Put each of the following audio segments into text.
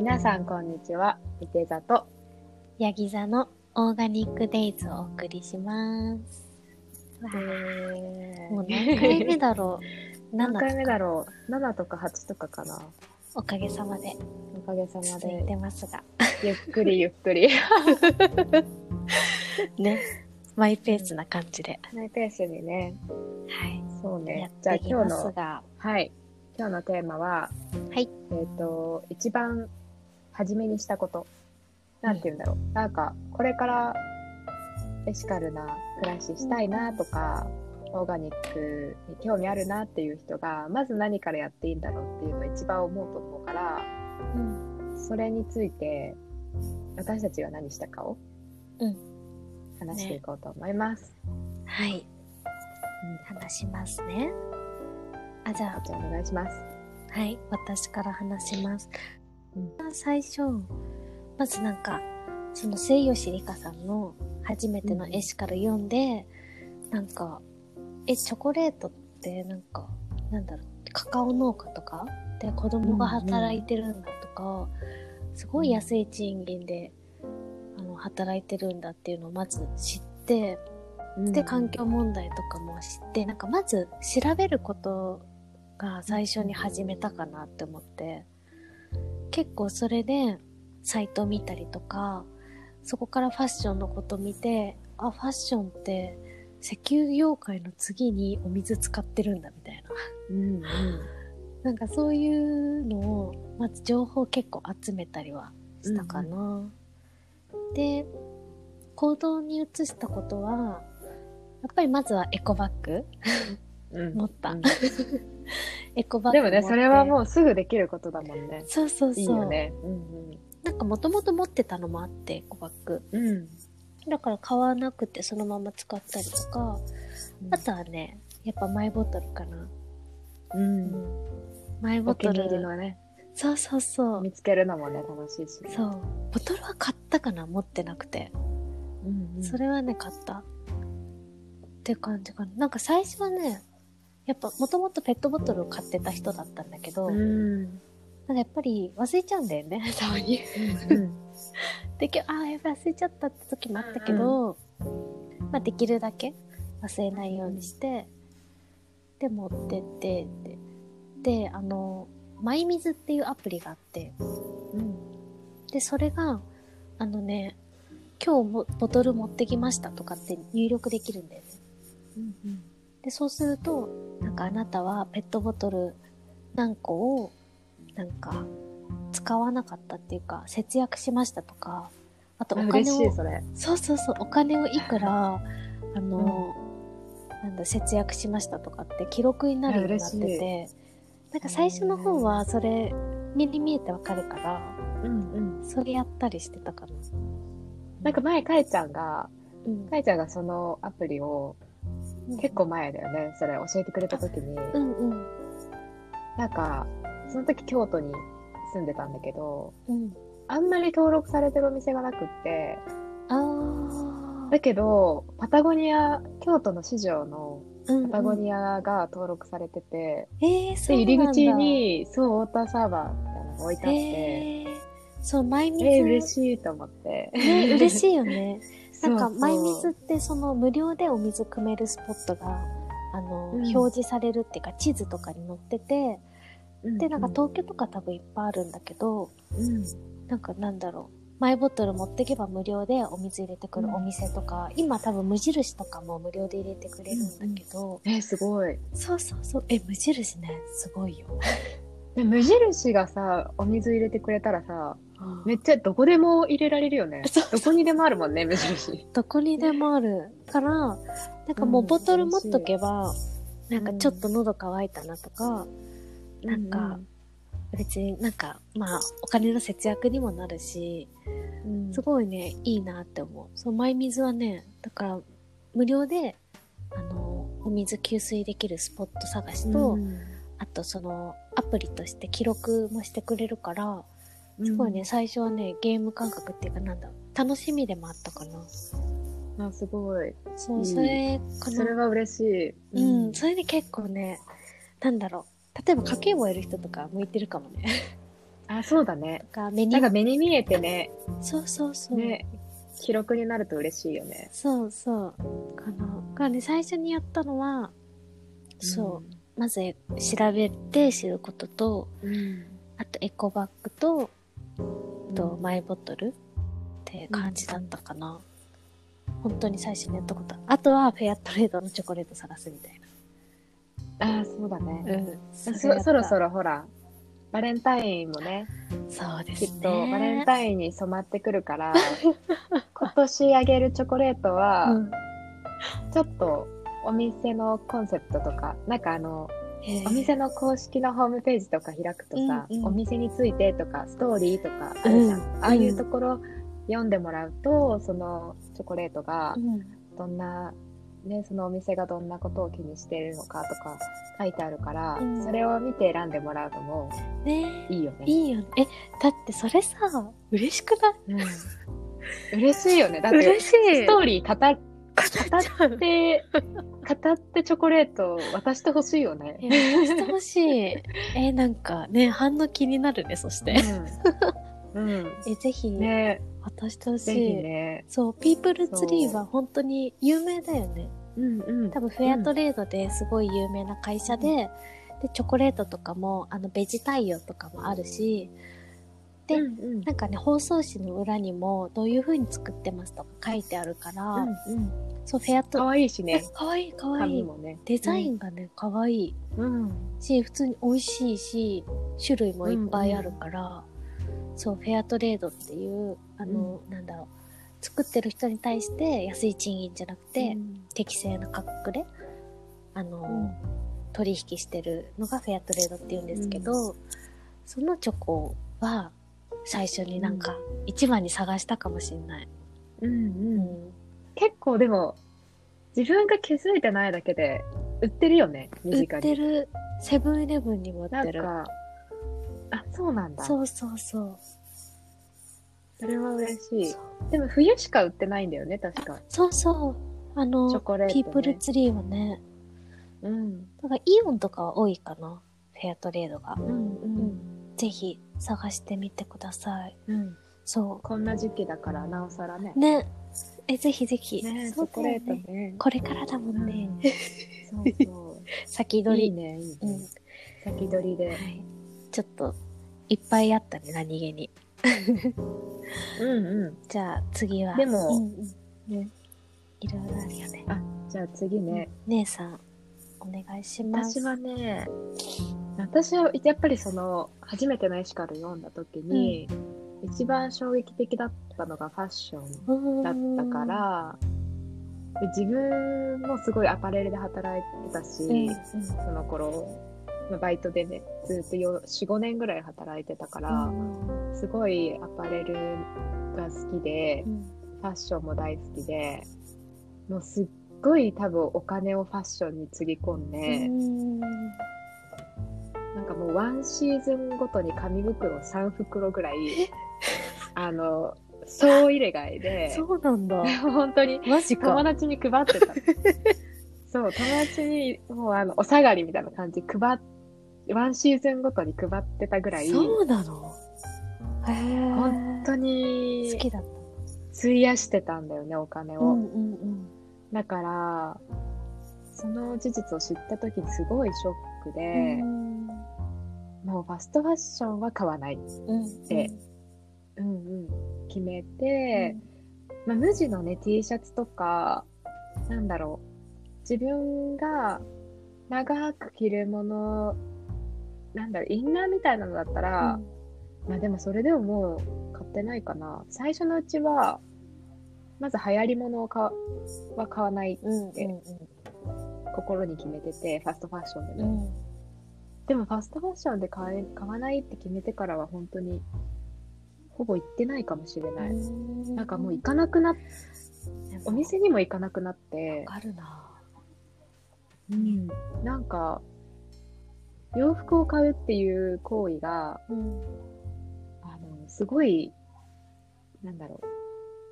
皆さんこんにちは。いて座と。ヤギ座のオーガニックデイズをお送りします。もう何回目だろう？何 ?7 回目だろう ?7 とか8とかかな。おかげさまでおかげさま続いで。てますが。ゆっくりゆっくり。ね。マイペースな感じで。マイペースにね。はい。そうやね。じゃあってき今日の、ますが。はい。今日のテーマは、はい。えっ、と、一番初めにしたこと。なんて言うんだろう。なんか、これからエシカルな暮らししたいなとか、オーガニックに興味あるなっていう人が、まず何からやっていいんだろうっていうのを一番思うと思うから、うん。それについて、私たちが何したかを、うん話していこうと思います。はい。話しますね。あ、じゃあ、じゃあお願いします。はい。私から話します。うん。最初、まずなんか、その末吉里香さんの初めてのエシカル読んで、なんか、え、チョコレートってなんか、なんだろう、カカオ農家とかで子供が働いてるんだとか、すごい安い賃金で、あの、働いてるんだっていうのをまず知って、で、環境問題とかも知って、なんかまず調べることが最初に始めたかなって思って、結構それでサイト見たりとか、そこからファッションのこと見て、あ、ファッションって石油業界の次にお水使ってるんだみたいな。うんうん。なんかそういうのを、まず情報結構集めたりはしたかな。で、行動に移したことは、やっぱりまずはエコバッグうん持った。うん エコバッグでもね、それはもうすぐできることだもんね。そうそうそう。いいよね。うんなんかもともと持ってたのもあって、エコバッグ。うん。うん。だから買わなくてそのまま使ったりとか、あとはね、やっぱマイボトルかな。うん。マイボトお気に入りル。のね、そうそうそう。見つけるのもね、楽しいし。そう。ボトルは買ったかな持ってなくて。うんうん。それはね、買った。って感じかな。なんか最初はね、やっぱもともとペットボトルを買ってた人だったんだけど、うん。なんかやっぱり忘れちゃうんだよね、たまに。うん。で、今日、ああ、やっぱ忘れちゃったって時もあったけど、まあできるだけ忘れないようにして、で、持ってって、で、で、あの、 mymizu っていうアプリがあって、うん。で、それが、あのね、今日もボトル持ってきましたとかって入力できるんだよね。うん。で、そうすると、なんかあなたはペットボトル何個を、なんか、使わなかったっていうか、節約しましたとか、あとお金をそうそうそう、お金をいくら、あの、なんだ、節約しましたとかって記録になるようになってて、なんか最初の方はそれ、目に見えてわかるから、うんうん。それやったりしてたかな。なんか前、かいちゃんが、うん。かいちゃんがそのアプリを、結構前だよね、それ教えてくれた時に、うんうん。なんか、その時京都に住んでたんだけど、うん。あんまり登録されてるお店がなくって、あだけど、パタゴニア、京都の四条のー。うん、パタゴニアが登録されてて、えー、そうで。入り口に、そう、ウォーターサーバーみたいなのが置いてあって、えー、そう、 mymizu。えー、嬉しいと思って。ね、嬉しいよね。なんか、 mymizu ってその無料でお水汲めるスポットが、あの、うん表示されるっていうか、地図とかに載ってて、うんで、なんか東京とか多分いっぱいあるんだけど、うんなんかなんだろう。マイボトル持ってけば無料でお水入れてくるお店とか、今多分無印とかも無料で入れてくれるんだけど、えー、すごい。そうそうそう。え、無印ね、すごいよ。で無印がさ、お水入れてくれたらさ、めっちゃどこでも入れられるよね。どこにでもあるもんね、無印。どこにでもあるから、なんかもうボトル持っとけば、なんかちょっと喉乾いたなとか、なんか別になんか、まあ、お金の節約にもなるし、うん、すごいね、いいなって思う。そう、マイ水はね、だから、無料で、あの、お水給水できるスポット探しと、うん。あとその、アプリとして記録もしてくれるから、すごいね、、最初はね、ゲーム感覚っていうかなんだ、楽しみでもあったかな。あ、すごい。そう、うんそれかな。それは嬉しい。うん、それで結構ね、なんだろう。例えば家計簿やる人とか向いてるかもね。あ、そうだね。か目になんか目に見えてね、そうそうそう。ね、記録になると嬉しいよね。そうそう。かな。がね、最初にやったのは、そう。まず調べて知ることと、うん。うん。あとエコバッグと、とうんマイボトルって感じだったかな。本当に最初にやったこと。あとはフェアトレードのチョコレート探すみたいああ、そうだな。ね。そそそろそろ。ろほら、バレンタインもね、そうですね。きっとバレンタインに染まってくるから、今年あげるチョコレートは、うんちょっとお店のコンセプトとか、なんかあの、お店の公式のホームページとか開くとさ、うんうん。お店についてとか、ストーリーとかあるじゃん。うんああいうところ読んでもらうと、そのチョコレートがうん。どんな、ね、そのお店がどんなことを気にしているのかとか書いてあるから、うん。それを見て選んでもらうのもね。いいよね。いいよね。え、だってそれさ、嬉しくない？うん、嬉しいよね。だって、嬉しい。ストーリー語っ語っ。て、語ってチョコレート渡してほしいよね。え、渡してほしい。え、なんかね、反応気になるね、そして。うん。うん。え、ぜひ、ね渡してほしい。ね。そう、ピープルツリーは本当に有名だよね。うんうん。多分フェアトレードですごい有名な会社で、で、チョコレートとかも、あの、ベジ対応とかもあるし、でうんうんなんかね、包装紙の裏にもどういう風に作ってますとか書いてあるから、うんうん。そう、フェアトかわいいしね。かわいいかわいい。ね。デザインがね、かわいいうん。し、普通に美味しいし、種類もいっぱいあるから、そう、フェアトレードっていう、あの、なんだろう、作ってる人に対して安い賃金じゃなくて、うん適正な価格で、あの、うん取引してるのがフェアトレードって言うんですけど、そのチョコは最初になんか一番に探したかもしんない。うんううん。ん。結構でも、自分が気づいてないだけで、売ってるよね、身売っ近に。てる、セブンイレブンにも売ってる。なんか、あ、そうなんだ。そうそうそう。それは嬉しい。でも冬しか売ってないんだよね、確か。そうそう。あチョの、コレート、ね。ピープルツリーはね、うん。だからイオンとかは多いかな。フェアトレードが。うんうん。ぜひ探してみてください。うん。そこんな時期だから、なおさらねう。。ね。え、ぜひぜひ。ねチョコレね。ね。これからだもんね。そうそう。先取り。いいね、いいね。うん。先取りで。はい。ちょっと、いっぱいあったね、何気に。うんうじゃあ次は。でもうんうんん。ね。いろいろあるよね。じゃあ次ね。姉さん、お願いします。私はね、私はやっぱりその、初めてのエシカル読んだ時に、一番衝撃的だったのがファッションだったか、ら、で自分もすごいアパレルで働いてたし、うんその頃、バイトでね、ずっと4、5年ぐらい働いてたから、うんすごいアパレルが好きでう、んファッションも大好きで、もうすっごい多分お金をファッションにつぎ込んで、なんかもうワンシーズンごとに紙袋3袋ぐらい、あの、総入れ替えで、そうなんだ。本当にマジ友か。達に配ってた。そう、友達にもうあの、お下がりみたいな感じで配っ、ワンシーズンごとに配ってたぐらい、そうなの？へえ。本当に好きだった。費やしてたんだよね、お金を。うんうんだから、その事実を知った時にすごいショックうで、ん。もうファストファッションは買わない。うん。でうんうん。決めて、まあ、無地のね、T シャツとか、なんだろう。自分が長く着るもの、なんだろう、インナーみたいなのだったら、まあでもそれでももう買ってないかな。最初のうちは、まず流行り物を買は買わないうん。うん。で心に決めてて、ファストファッションでも。うん。でもファストファッションで買え買わないって決めてからは本当に、ほぼ行ってないかもしれない。うん。なんかもう行かなくなっ、お店にも行かなくなって、あるな。うん、なんか、洋服を買うっていう行為が、うん。あの、すごい、なんだろう、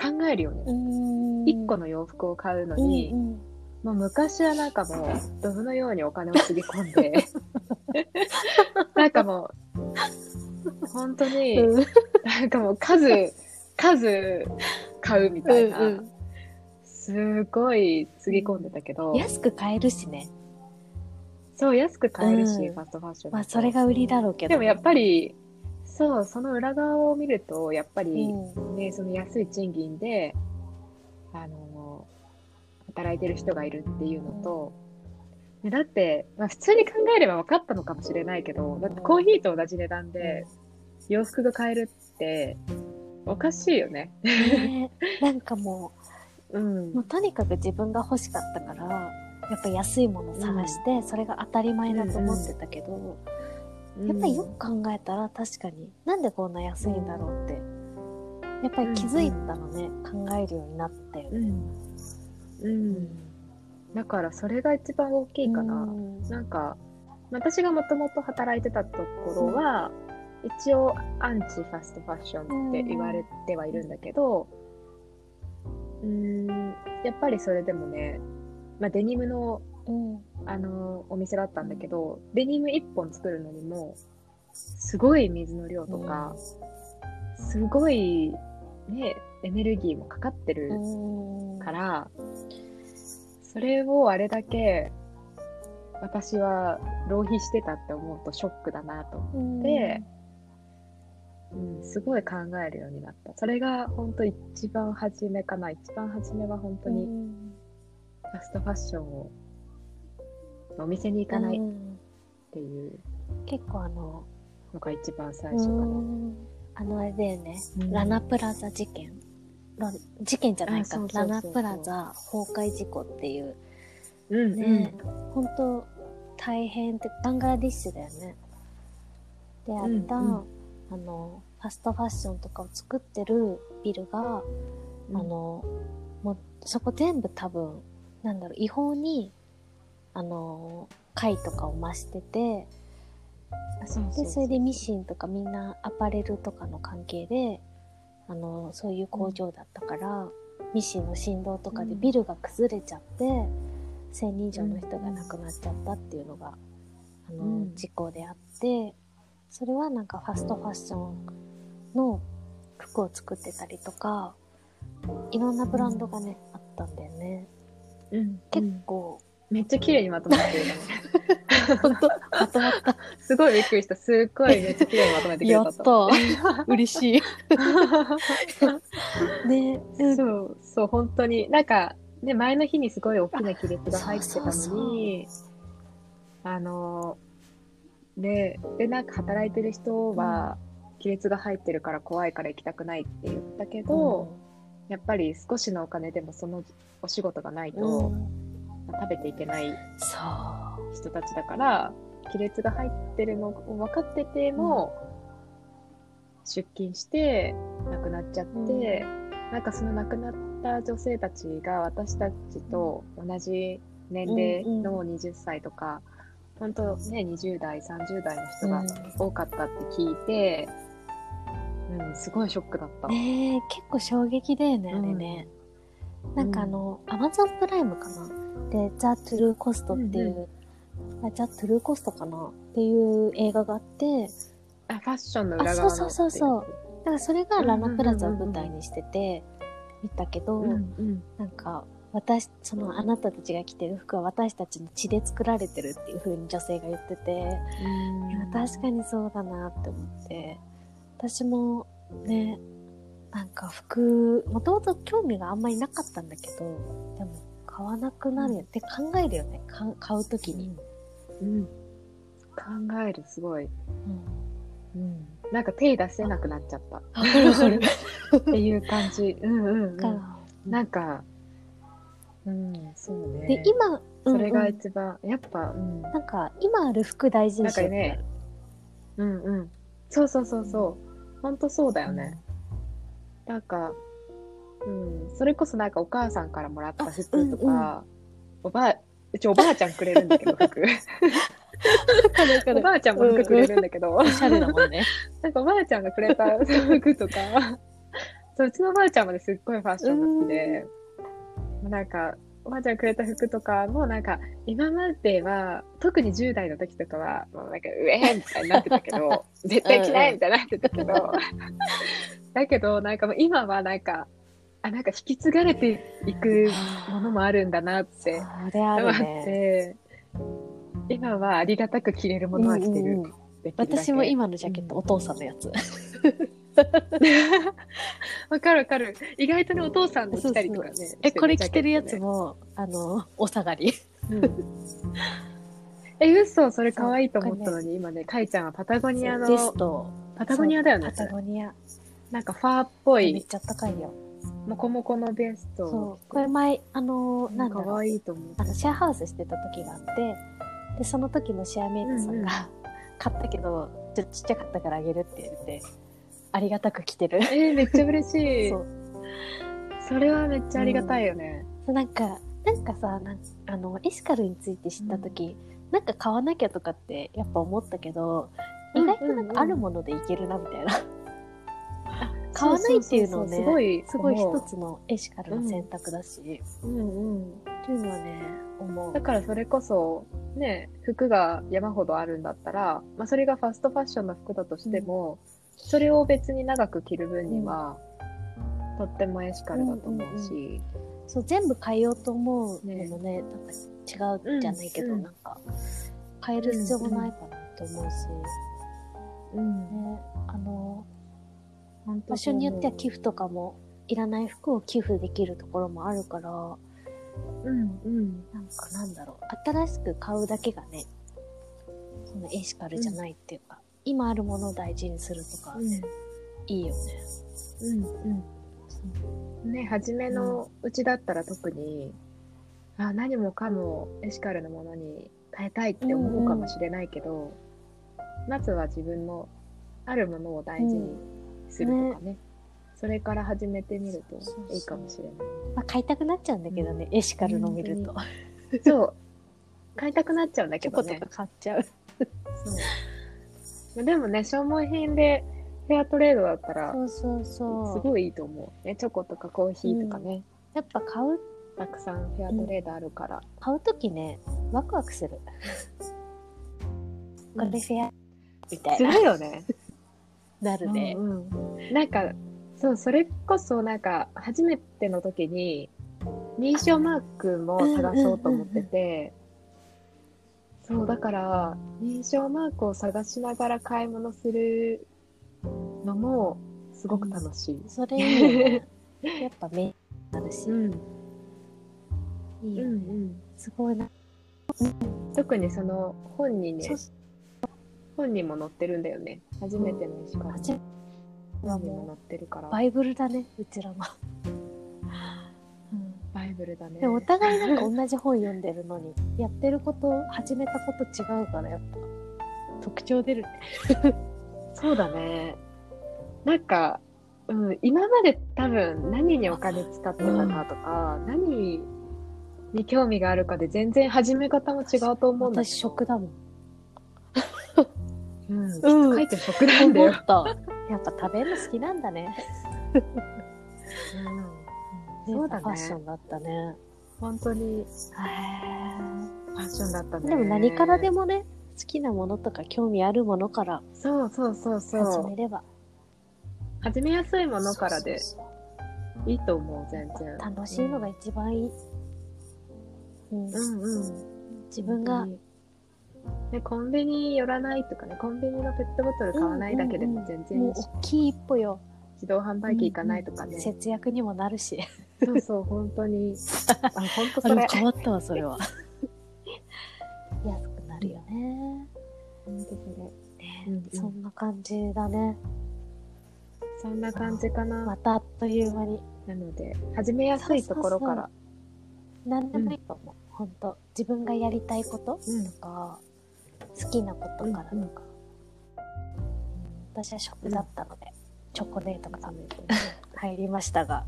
考えるよね。うん。一個の洋服を買うのに、うんうんもう昔はなんかもう、ドブのようにお金をつぎ込んで、なんかもう、本当に、うん。なんかもう数、数買うみたいな、うんうん。すごいつぎ込んでたけど、安く買えるしね。そう、安く買えるし、うん。ファストファッション。まあ、それが売りだろうけど。でもやっぱり、そう、その裏側を見ると、やっぱり、うん。ね、その安い賃金で、あの、働いてる人がいるっていうのと、ねだって、まあ、普通に考えれば分かったのかもしれないけど、だってコーヒーと同じ値段で洋服が買えるって、おかしいよね。ね なんかもうんう、もうとにかく自分が欲しかったから、やっぱ安いものを探して、それが当たり前だと思ってたけど、やっぱりよく考えたら確かに、なんでこんな安いんだろうって、やっぱり気づいたのね、考えるようになったよね。うん。うん。だからそれが一番大きいかな。うんなんか、私がもともと働いてたところは、一応アンチファストファッションって言われてはいるんだけど、うーん、やっぱりそれでもね、まあ、デニムの、うん。あのお店だったんだけど、デニム1本作るのにも、すごい水の量とか、すごい、ね、エネルギーもかかってるうんから、それをあれだけ私は浪費してたって思うとショックだなと思って、うん、すごい考えるようになった。それが本当一番初めかな。一番初めは本当にうん。ファストファッションをお店に行かないっうん。ていう。結構あの、のが一番最初かな。うん。あのあれだよね、うん。ラナプラザ事件ラ事件じゃないか。あそうそうそうラナプラザ崩壊事故っていう。うんね、本当大変ってバングラディッシュだよね。であった、うんうん。あのファストファッションとかを作ってるビルが、うん。あのもうそこ全部多分なんだろう違法にあの貝とかを増しててあそうそうそう。で、それでミシンとかみんなアパレルとかの関係で、あの、そういう工場だったから、ミシンの振動とかでビルが崩れちゃって、1000人以上の人が亡くなっちゃったっていうのが、あの、うん。事故であって、それはなんかファストファッションの服を作ってたりとか、いろんなブランドがね、あったんだよね。うん、結うん。構、めっちゃ綺麗にまとまってるね。本当まとまった。すごいびっくりした。すっごいめっちゃ綺麗にまとめてくれやたと。った。嬉しい。ね、うんそう、そう、本当に。なんか、ね、前の日にすごい大きな亀裂が入ってたのに、あの、で、で、なんか働いてる人は、亀裂が入ってるから怖いから行きたくないって言ったけど、やっぱり少しのお金でもそのお仕事がないと、うん食べていけないそう。人たちだから、亀裂が入ってるのを分かってても、出勤して亡くなっちゃって、なんかその亡くなった女性たちが私たちと同じ年齢の20歳とか、本当ね、20代、30代の人が多かったって聞いて、うん、すごいショックだった。ねえ、結構衝撃だよね、あれね。なんかあの、アマゾンプライムかな。で、ザ・トゥルー・コストっていう、あザ・トゥルー・コストかなっていう映画があって、あ、ファッションの裏側のあそうそうそうだからそれがラナプラザを舞台にしてて、見たけど、うんうん。なんか、私、そのあなたたちが着てる服は私たちの血で作られてるっていう風に女性が言ってて、いや確かにそうだなって思って。私もねなんか服もともと興味があんまりなかったんだけどでも買わなくなるよ。って考えるよね。か買う時に、うん、考える、すごい。うん、うん、なんか手出せなくなっちゃった。っていう感じ。うんうん、うん。なんか、うん、そうね。で今、それがうんうん一番、やっぱ、うん。なんか今ある服大事にしようってなるうんうん。そうそうそうそう。ほんとそうだよね。なんか、うん、それこそなんかお母さんからもらった服とか、あうんうおばあ、うちおばあちゃんくれるんだけど、服。おばあちゃんも服くれるんだけど、おしゃれだもんね。なんかおばあちゃんがくれた服とか、そううちのおばあちゃんまですっごいファッションが好きで、なんか、おばあちゃんくれた服とかもなんか、今までは、特に10代の時とかは、もうなんか、うえーみたいになってたけど、絶対着ないみたいになってたけど、だけど、なんかもう今はなんか、あ、なんか引き継がれていくものもあるんだなって思っるね。て、今はありがたく着れるものは着てる。うんうん私も今のジャケット、お父さんのやつ。わかるわかる。意外とね、お父さんの着たりとかね。え、これ着てるやつも、あの、お下がり。うんえ、嘘それ可愛いと思ったのに、今ね、かいちゃんはパタゴニアのベ、スト。パタゴニアだよねパ。タゴニア。なんかファーっぽい、めっちゃ高いよ。モコモコのベスト。そう。これ前、あの、ななんだろう可愛いと思う。あの、シェアハウスしてた時があって、で、その時のシェアメイトさんが、買ったけど、ちょっとちっちゃかったからあげるって言って、ありがたく着てる。えー、めっちゃ嬉しい。そう。それはめっちゃありがたいよね。なんか、なんかさ、なんあの、エシカルについて知った時、なんか買わなきゃとかってやっぱ思ったけど、意外となんかあるものでいけるなみたいな。買わないっていうのをねすごい、すごい一つのエシカルの選択だし、うんうん。っていうのはね、思う。だ。からそれこそ、ね、服が山ほどあるんだったら、まあそれがファストファッションの服だとしても、それを別に長く着る分には、とってもエシカルだと思うし、そう、全部変えようと思うのもね、なんか違うじゃないけど、うんなんか、変える必要もないかなと思うし、うん。ね、あの、場所によっては寄付とかも、いらない服を寄付できるところもあるから、うんうん。なんかなんだろう、新しく買うだけがね、そのエシカルじゃないっていうか、今あるものを大事にするとか、いいよね。うんうん。ね、初めのうちだったら特に、あ、何もかもエシカルなものに変えたいって思うかもしれないけど、まずは自分のあるものを大事にするとかね。それから始めてみるといいかもしれない。まあ、買いたくなっちゃうんだけどね、エシカルの見ると。そう。買いたくなっちゃうんだけどねとか。買っちゃう。そう。でもね、消耗品でフェアトレードだったら、そうそうそう。すごいいいと思う。ね、チョコとかコーヒーとかね、やっぱ買う、たくさんフェアトレードあるから。買うときね、ワクワクする。これフェア、みたいすな。るよね。なるね。うんうんなんか、そう、それこそなんか、初めての時に、認証マークも探そうと思ってて、そう、だから、認証マークを探しながら買い物するのも、すごく楽しい。それいいよね。やっぱ目になるし、うん。いいよね。うんうん。すごいな。特にその本にねそう、本にも載ってるんだよね。初めての石川にも載ってるから。バイブルだね、うちらの。うんバイブルだね。でもお互いなんか同じ本読んでるのに、やってること、始めたこと違うから、やっぱ、特徴出るね。そうだね。なんか、うん、今まで多分何にお金使ってたかとか、何に興味があるかで全然始め方も違うと思うんだ。私、食だもん。うん。うん書いて食なんだよ。やっぱ食べるの好きなんだね。うん。そうだねファッションだったね。本当にへファッションだったね。でも何からでもね、好きなものとか興味あるものからそうそうそうそ始う。めれば。始めやすいものからでいいと思う、全然。楽しいのが一番いい。うんうんうん。自分が、ね、コンビニ寄らないとかね、コンビニのペットボトル買わないだけでも全然いいし、もう大きい一歩よ。自動販売機行かないとかね。節約にもなるし。そうそう、本当に。あ、本当それ。変わったわ、それは。安くなるよね。本当それ。ねうんうんそんな感じだね。そんな感じかな。またあっという間に。なので、始めやすいところから。何でもいいと思う。ほんと。自分がやりたいことうんとか、好きなことからとか。うんうんうん私は食だったので、チョコレートが食べて入りましたが。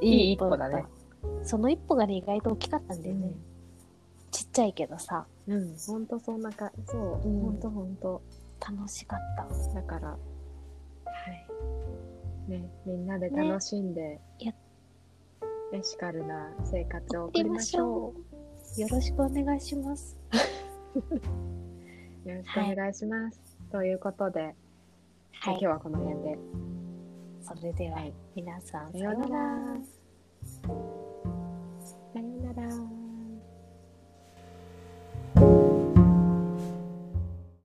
いい一歩だね。その一歩がね、意外と大きかったんだよね。うんちっちゃいけどさ、うん、本当そんなか、そう、うん本当本当。楽しかった。だから、はい。ね、みんなで楽しんで、やエシカルな生活を送送りましょう。よろしくお願いします。う。よろしくお願いします。ということで、はい今日。はこの辺で。それでははい、皆さん、さようなら。さようなら。